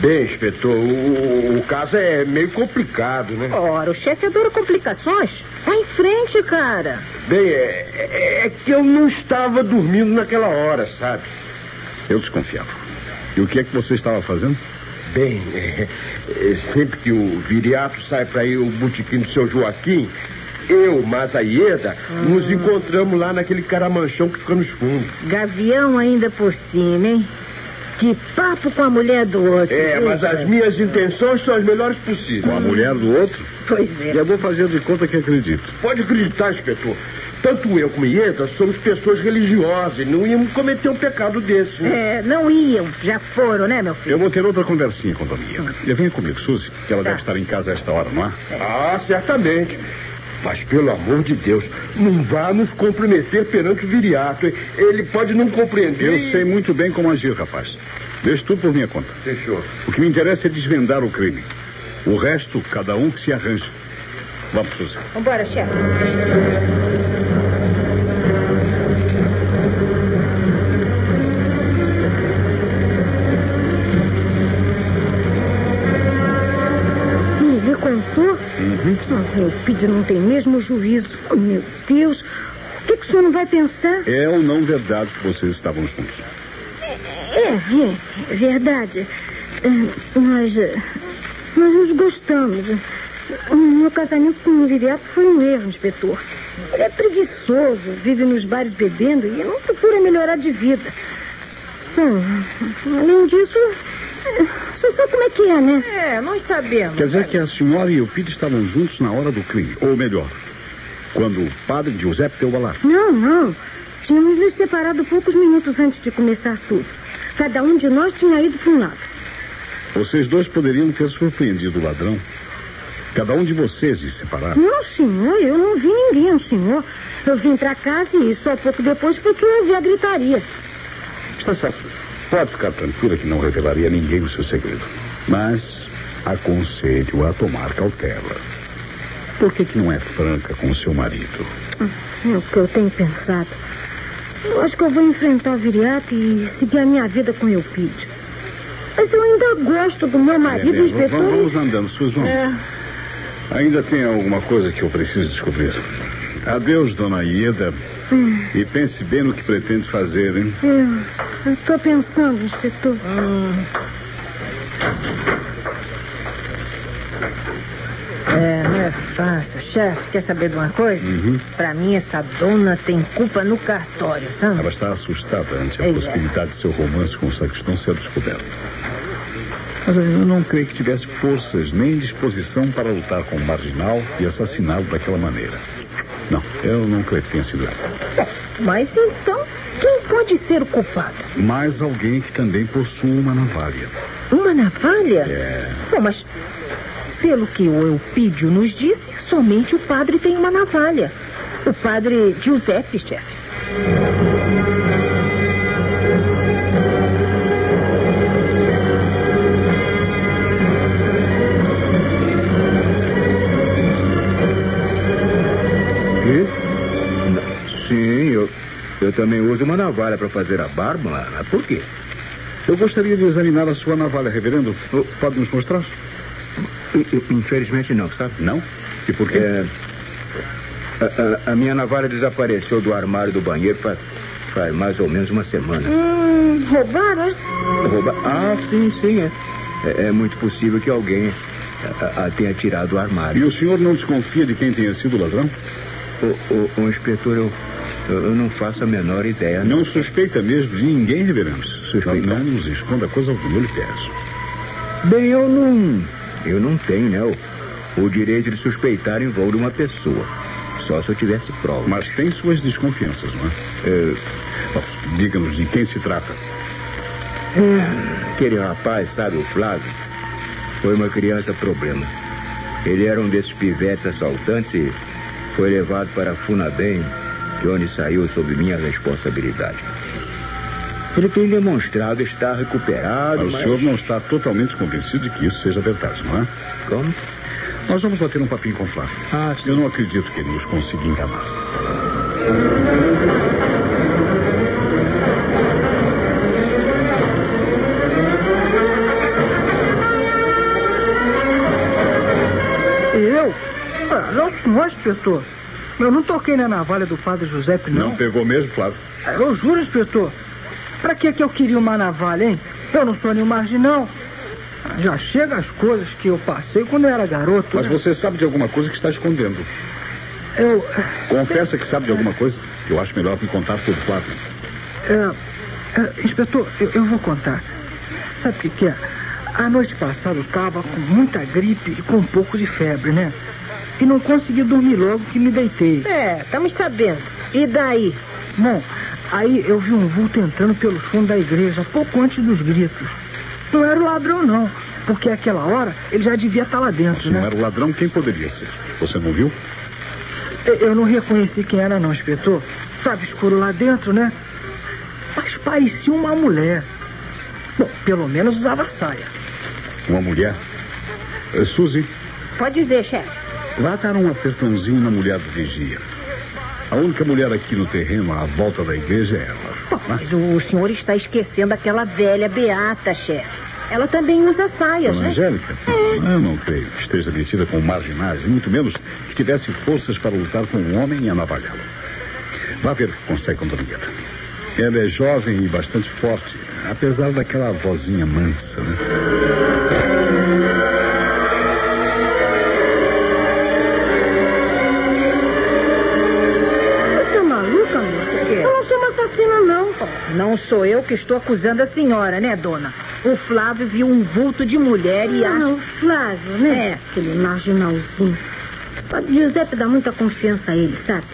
Bem, inspetor, o, o caso é meio complicado, né? Ora, o chefe adora complicações. Vai em frente, cara. Bem, é, é- é que eu não estava dormindo naquela hora, sabe? Eu desconfiava. E o que é que você estava fazendo? Bem, é, é, sempre que o Viriato sai para ir o botequim do seu Joaquim, eu, mas a Ieda, nos encontramos lá naquele caramanchão que fica nos fundos. Gavião ainda por cima, hein? De papo com a mulher do outro. É, mas as minhas intenções são as melhores possíveis. Com a mulher do outro? Pois é. Já vou fazer de conta que acredito. Pode acreditar, inspetor. Tanto eu como Ieda somos pessoas religiosas e não íamos cometer um pecado desse. Né? É, não iam, já foram, né, meu filho? Eu vou ter outra conversinha com a Dona Ieda. E Venha comigo, Suzy, que ela Tá. deve estar em casa a esta hora, não é? Ah, certamente. Mas, pelo amor de Deus, não vá nos comprometer perante o Viriato. Ele pode não compreender. Eu sei muito bem como agir, rapaz. Deixe tudo por minha conta. Fechou. O que me interessa é desvendar o crime. O resto, cada um que se arranje. Vamos, Suzy. Vambora, chefe. Meu filho não tem mesmo juízo. Meu Deus. O que, que o senhor não vai pensar? É ou não verdade que vocês estavam juntos? É, é, é verdade. É, nós, é, nós nos gostamos. O meu casamento com o Viriato foi um erro, inspetor. Ele é preguiçoso, vive nos bares bebendo e não procura melhorar de vida. Bom, além disso, senhor sabe como é que é, né? É, nós sabemos. Quer dizer que a senhora e o Pete estavam juntos na hora do crime. Ou melhor, quando o padre Giuseppe deu o alarme. Não, não. Tínhamos nos separado poucos minutos antes de começar tudo. Cada um de nós tinha ido para um lado. Vocês dois poderiam ter surpreendido o ladrão. Cada um de vocês se separar. Não, senhor, eu não vi ninguém, senhor. Eu vim pra casa e só pouco depois foi que eu ouvi a gritaria. Está certo. Pode ficar tranquila que não revelaria a ninguém o seu segredo. Mas aconselho a tomar cautela. Por que, que não é franca com o seu marido? É o que eu tenho pensado. Eu acho que eu vou enfrentar o Viriato e seguir a minha vida com Eupídio. Mas eu ainda gosto do meu marido, É, inspetor. vamos, vamos andando, Susan. É. Ainda tem alguma coisa que eu preciso descobrir. Adeus, dona Ieda. Hum. E pense bem no que pretende fazer, hein? Eu, eu tô pensando, inspetor. É, não é fácil. Chefe, quer saber de uma coisa? Pra mim, essa dona tem culpa no cartório, sabe? Ela está assustada ante a É. possibilidade de seu romance com o sacristão ser descoberto. Mas eu não creio que tivesse forças nem disposição para lutar com o marginal e assassiná-lo daquela maneira. Não, eu que tenha sido ela. Mas então, quem pode ser o culpado? Mais alguém que também possua uma navalha. Uma navalha? É. Bom, mas pelo que o Eupídio nos disse, somente o padre tem uma navalha. O padre Giuseppe, chefe. Também uso uma navalha para fazer a barba. Mas por quê? Eu gostaria de examinar a sua navalha, reverendo. Pode nos mostrar? Infelizmente não, sabe? Não? E por quê? É, a, a- a minha navalha desapareceu do armário do banheiro faz, faz mais ou menos uma semana. Hum, roubaram, é? Rouba... Ah, sim, sim, é. É, é muito possível que alguém a, a tenha tirado do E armário. o senhor não desconfia de quem tenha sido o ladrão? O, o, o inspetor, eu, eu não faço a menor ideia. Não suspeita mesmo de ninguém, reverendo. Suspeita? Não, não nos esconda coisa alguma, eu lhe peço. Bem, eu não. Eu não tenho, né? O, o direito de suspeitar em voo de uma pessoa. Só se eu tivesse prova. Mas tem suas desconfianças, não é? É, Diga-nos de quem se trata. aquele rapaz, sabe, o Flávio, foi uma criança problema. Ele era um desses pivetes assaltantes e foi levado para a Funabem, onde saiu sob minha responsabilidade. Ele tem demonstrado estar recuperado, Mas o mas... senhor não está totalmente convencido de que isso seja verdade, não é? Como? Nós vamos bater um papinho com o Flávio. Ah, Eu não acredito que ele nos consiga enganar. Eu? Ah, não, senhor, inspetor. Eu não toquei na navalha do padre Giuseppe, não. Não pegou mesmo, Flávio? Eu juro, inspetor. Pra que que eu queria uma navalha, hein? Eu não sou nenhum marginal. Já chega as coisas que eu passei quando eu era garoto. Mas né? você sabe de alguma coisa que está escondendo. Eu... Confessa que sabe de alguma coisa. Eu acho melhor me contar tudo, Flávio. É, é, inspetor, eu, eu vou contar. Sabe o que, que é? A noite passada eu tava com muita gripe e com um pouco de febre, né? E não consegui dormir logo que me deitei. É, estamos sabendo. E daí? Bom, aí eu vi um vulto entrando pelos fundos da igreja, pouco antes dos gritos. Não era o ladrão, não. Porque àquela hora ele já devia estar lá dentro, Se não né? era o ladrão, quem poderia ser? Você não viu? Eu- Eu não reconheci quem era, não, inspetor. Tava escuro lá dentro, né? Mas parecia uma mulher. Bom, pelo menos usava saia. Uma mulher? Eh, Suzy, Pode dizer, chefe. Vá dar um apertãozinho na mulher do vigia. A única mulher aqui no terreno, à volta da igreja, é ela. Mas o senhor está esquecendo aquela velha beata, chefe. Ela também usa saias, Dona né? Angélica? Eu não creio que esteja metida com marginais, muito menos que tivesse forças para lutar com um homem e anavalhá-lo. Vá ver o que consegue com Dona Gueda. Ela é jovem e bastante forte, apesar daquela vozinha mansa, né? Não. Sou eu que estou acusando a senhora, né, dona? O Flávio viu um vulto de mulher e Ah, acha... o Flávio, né? É. Aquele marginalzinho. O padre Giuseppe dá muita confiança a ele, sabe?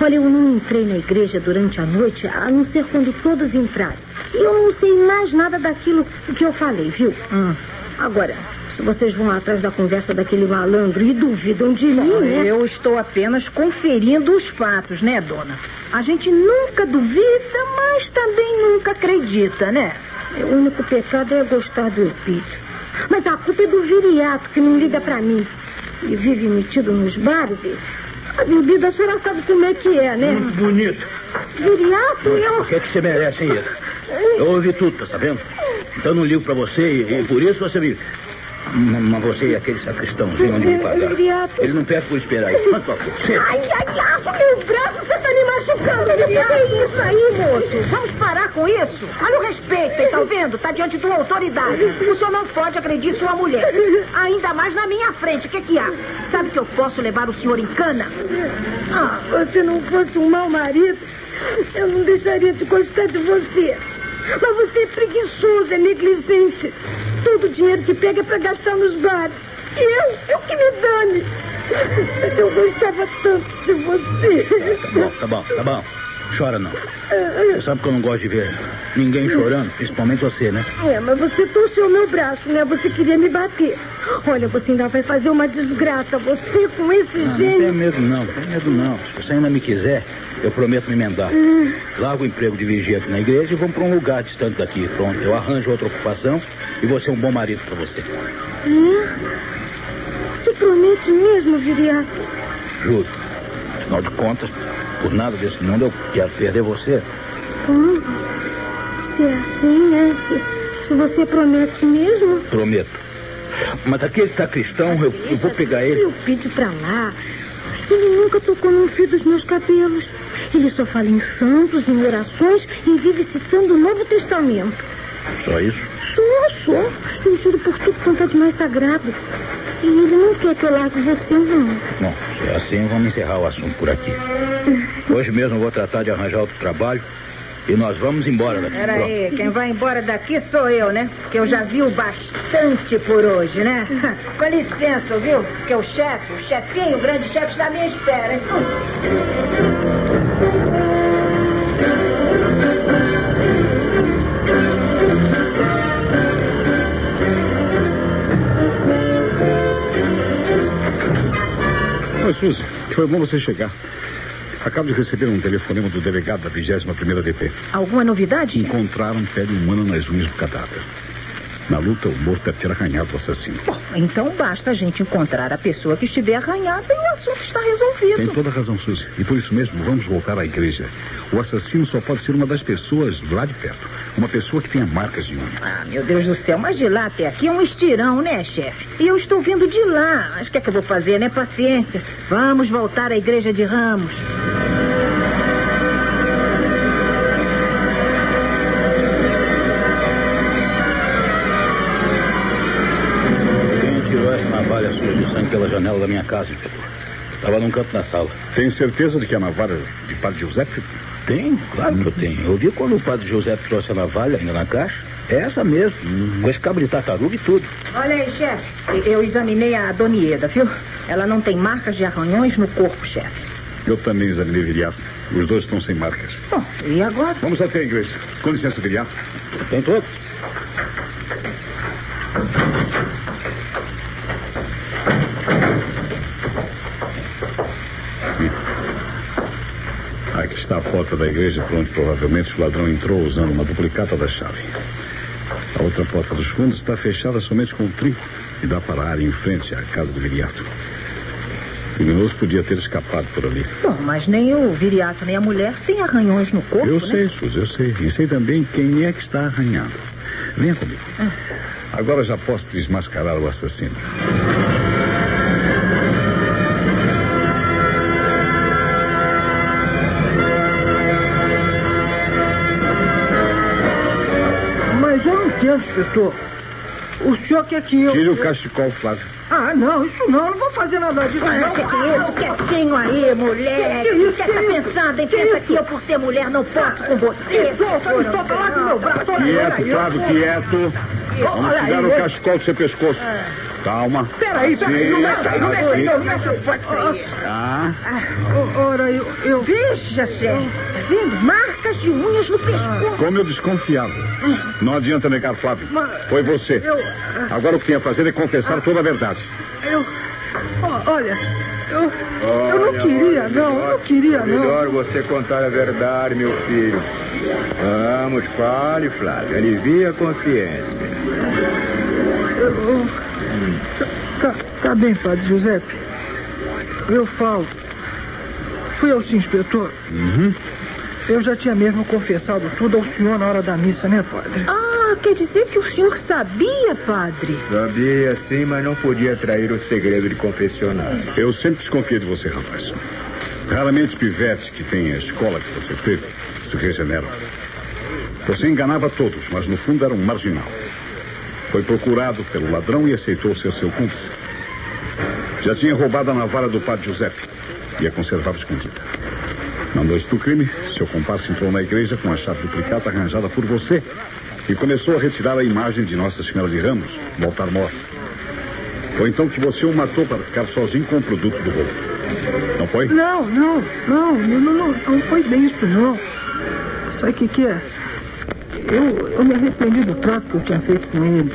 Olha, eu não entrei na igreja durante a noite, a não ser quando todos entraram. E eu não sei mais nada daquilo que eu falei, viu? Hum. Agora, vocês vão atrás da conversa daquele malandro e duvidam de mim, né? Eu estou apenas conferindo os fatos, né, dona? A gente nunca duvida, mas também nunca acredita, né? O único pecado é gostar do Elpidio. Mas a culpa é do viriato, que não liga pra mim. E vive metido nos bares e... A bebida a senhora sabe como é que é, né? Muito bonito. Viriato, eu... O que é que você merece, hein, Ida? Eu ouvi tudo, tá sabendo? Então eu não ligo pra você e, e por isso você me... Mas você e aquele sacristãozinho onde me pagar. Ele não perde por esperar por favor, chega. Ai, ai, ai, meu braço, você tá me machucando, Viriato. Que é isso aí, moço? Vamos parar com isso? Olha o respeito, hein? Tá vendo? Tá diante de uma autoridade. O senhor não pode agredir sua mulher. Ainda mais na minha frente. O que que há? Sabe que eu posso levar o senhor em cana? Ah, se não fosse um mau marido, eu não deixaria de gostar de você. Mas você é preguiçoso, é negligente. Todo o dinheiro que pega é pra gastar nos bares. E eu, eu que me dane. Mas eu gostava tanto de você. Tá bom, tá bom, tá bom. Chora não. Você sabe que eu não gosto de ver ninguém chorando, principalmente você, né? É, mas você torceu meu braço, né? Você queria me bater. Olha, você ainda vai fazer uma desgraça. Você com esse Não, não gênio. tenha medo não, não medo não. Se você ainda me quiser, eu prometo me emendar. Largo o emprego de vigia aqui na igreja e vamos para um lugar distante daqui. Pronto, eu arranjo outra ocupação e vou ser um bom marido para você. Você promete mesmo, Viriato? Juro. Afinal de contas, por nada desse mundo eu quero perder você. Hum, se é assim, né? Se, se você promete mesmo. Prometo. Mas aquele sacristão, eu, eu vou pegar ele. Eu pedi pra lá. Ele nunca tocou num fio dos meus cabelos. Ele só fala em santos, em orações e vive citando o Novo Testamento. Só isso? Sou, sou. Eu juro por tudo quanto é de mais sagrado. E ele não quer que eu largue você, não. Bom, se é assim, vamos encerrar o assunto por aqui. Hoje mesmo vou tratar de arranjar outro trabalho e nós vamos embora daqui. Pera Pronto. aí, quem vai embora daqui sou eu, né? Porque eu já vi o bastante por hoje, né? Com licença, viu? Porque o chefe, o chefinho, o grande chefe está à minha espera. Oi, Suzy. Foi bom você chegar. Acabo de receber um telefonema do delegado da 21ª DP. Alguma novidade? Encontraram pele humana nas unhas do cadáver. Na luta, o morto deve ter arranhado o assassino. Bom, então basta a gente encontrar a pessoa que estiver arranhada e o assunto está resolvido. Tem toda razão, Suzy. E por isso mesmo, vamos voltar à igreja. O assassino só pode ser uma das pessoas lá de perto. Uma pessoa que tenha marcas de unha. Ah, meu Deus do céu, mas de lá até aqui é um estirão, né, chefe? E eu estou vindo de lá. Mas o que é que eu vou fazer, né? Paciência. Vamos voltar à igreja de Ramos. Pela janela da minha casa, inspetor? Estava num canto da sala. Tem certeza de que a navalha de Padre Giuseppe? Tem, claro que eu tenho. Eu vi quando o padre José trouxe a navalha ainda na caixa. É essa mesmo, com esse cabo de tartaruga e tudo. Olha aí, chefe. Eu examinei a Donieda, viu? Ela não tem marcas de arranhões no corpo, chefe. Eu também examinei Viriato. Os dois estão sem marcas. Bom, e agora? Vamos até a igreja. Com licença, Viriato. Tem todo. Aqui está a porta da igreja por onde provavelmente o ladrão entrou usando uma duplicata da chave. A outra porta dos fundos está fechada somente com um trinco e dá para a área em frente à casa do Viriato. O criminoso podia ter escapado por ali. Bom, mas nem o viriato nem a mulher têm arranhões no corpo, Eu né? sei, Suzy, eu sei. E sei também quem é que está arranhado. Venha comigo. Agora já posso desmascarar o assassino. Entendo, inspetor. O senhor quer que eu. Tire o cachecol, Flávio. Ah, não, isso não, eu não vou fazer nada disso. Ah, não. que que é isso? Quietinho aí, mulher. Que que é isso? O que Que tá isso? pensando, hein? Que Pensa isso? que eu, por ser mulher, não posso com você. Solta, me solta lá do meu braço. Olha, olha Quieto. Flávio, quieto. Vamos Olha tirar aí, o cachecol do seu pescoço. Calma. Peraí, peraí, não mexe aí, não mexe aí, não mexe aí. Tá. Oh, Ora, eu, eu. Veja, chefe. Tá vendo? Marcas de unhas no pescoço. Como eu desconfiava. Não adianta negar, Flávio. Mas- Foi você. Eu. Agora o que tem a fazer é confessar toda a verdade. Eu. ó, olha, eu. Eu não queria, não. Eu não queria, não. Melhor você contar a verdade, meu filho. Vamos, fale, Flávio. Alivie a consciência. Eu- Tá, tá bem, Padre Giuseppe. Eu falo. Fui ao sim, inspetor. Eu já tinha mesmo confessado tudo ao senhor na hora da missa, né, padre? Ah, quer dizer que o senhor sabia, padre? Sabia sim, mas não podia trair o segredo de confessionário. Eu sempre desconfiei de você, rapaz. Raramente pivetes que têm a escola que você teve se regeneram. Você enganava todos, mas no fundo era um marginal. Foi procurado pelo ladrão e aceitou ser seu cúmplice. Já tinha roubado a navalha do padre Giuseppe e a conservava escondida. Na noite do crime, seu comparsa entrou na igreja com a chave duplicata arranjada por você e começou a retirar a imagem de Nossa Senhora de Ramos, no altar mor. Foi então que você o matou para ficar sozinho com o produto do roubo. Não foi? Não, não, não, não, não, foi bem isso, não. Sabe o que, que é? Eu, eu me arrependi do trato que eu tinha feito com ele.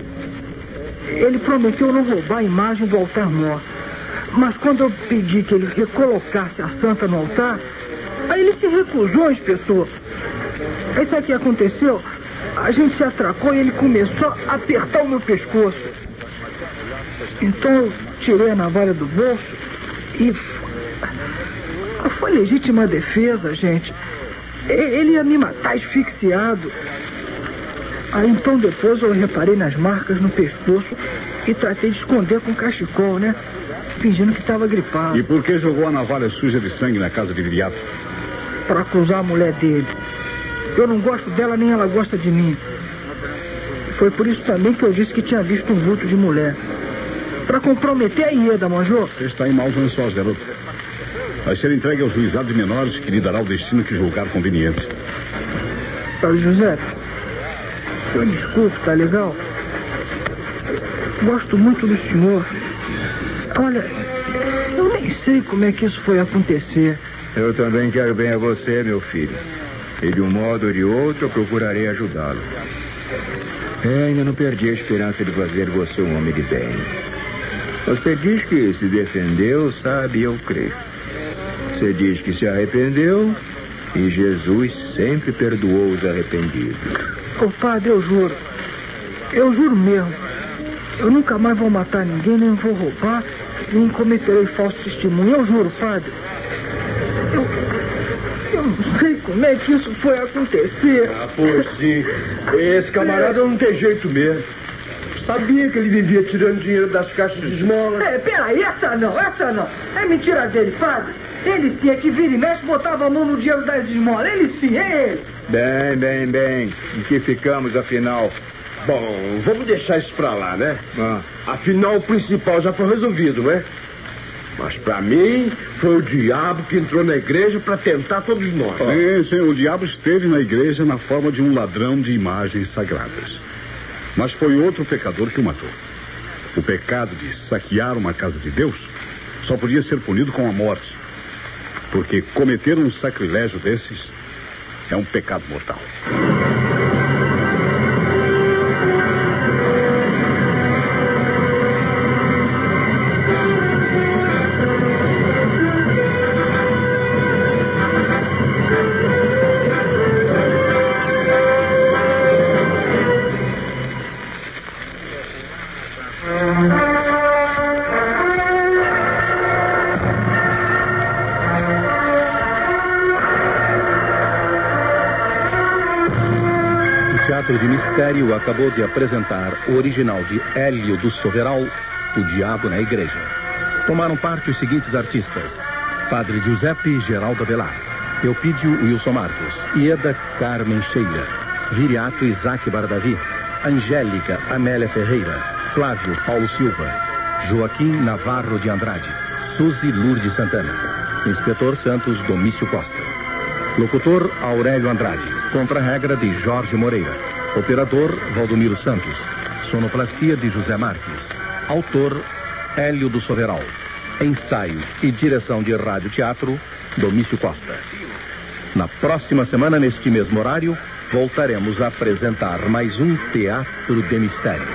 Ele prometeu não roubar a imagem do altar mor. Mas quando eu pedi que ele recolocasse a santa no altar, aí ele se recusou, inspetor. Aí sabe o que aconteceu? A gente se atracou e ele começou a apertar o meu pescoço. Então eu tirei a navalha do bolso e foi legítima defesa, gente. Ele ia me matar asfixiado. Aí então depois eu reparei nas marcas no pescoço e tratei de esconder com cachecol, né? Fingindo que estava gripado. E por que jogou a navalha suja de sangue na casa de Viriato? Para acusar a mulher dele. Eu não gosto dela nem ela gosta de mim. Foi por isso também que eu disse que tinha visto um vulto de mulher. Para comprometer a Ieda, manjou? Você está em maus lençóis, garoto. Vai ser entregue ao juizado de menores que lhe dará o destino que julgar conveniência. Padre José, senhor desculpe, tá legal? Gosto muito do senhor. Olha, eu nem sei como é que isso foi acontecer. Eu também quero bem a você, meu filho. E de um modo ou de outro eu procurarei ajudá-lo. É, ainda não perdi a esperança de fazer você um homem de bem. Você diz que se defendeu, sabe, eu creio. Você diz que se arrependeu e Jesus sempre perdoou os arrependidos. Ô padre, eu juro. Eu juro mesmo. Eu nunca mais vou matar ninguém, nem vou roubar, nem cometerei falso testemunho. Eu juro, padre. Eu. Eu não sei como é que isso foi acontecer. Ah, pois sim. Esse camarada não tem jeito mesmo. Sabia que ele vivia tirando dinheiro das caixas de esmola. É, peraí, essa não, essa não. É mentira dele, padre. Ele sim é que vira e mexe, botava a mão no dinheiro das esmolas. Ele sim, é ele. Bem, bem, bem. Em que ficamos, afinal? Bom, vamos deixar isso pra lá, né? Ah, Afinal, o principal já foi resolvido, né? Mas pra mim, foi o diabo que entrou na igreja pra tentar todos nós. Sim, sim, o diabo esteve na igreja na forma de um ladrão de imagens sagradas. Mas foi outro pecador que o matou. O pecado de saquear uma casa de Deus só podia ser punido com a morte. Porque cometer um sacrilégio desses é um pecado mortal. Mistério acabou de apresentar o original de Hélio do Soveral, O Diabo na Igreja. Tomaram parte os seguintes artistas: Padre Giuseppe Geraldo Avelar, Eupídio Wilson Marcos, Ieda Carmen Sheila, Viriato Isaac Bardavi, Angélica Amélia Ferreira, Flávio Paulo Silva, Joaquim Navarro de Andrade, Suzy Lourdes Santana, Inspetor Santos Domício Costa. Locutor Aurélio Andrade. Contra-regra de Jorge Moreira. Operador Valdomiro Santos. Sonoplastia de José Marques. Autor Hélio do Soveral. Ensaio e direção de rádio teatro Domício Costa. Na próxima semana, neste mesmo horário, voltaremos a apresentar mais um Teatro de Mistério.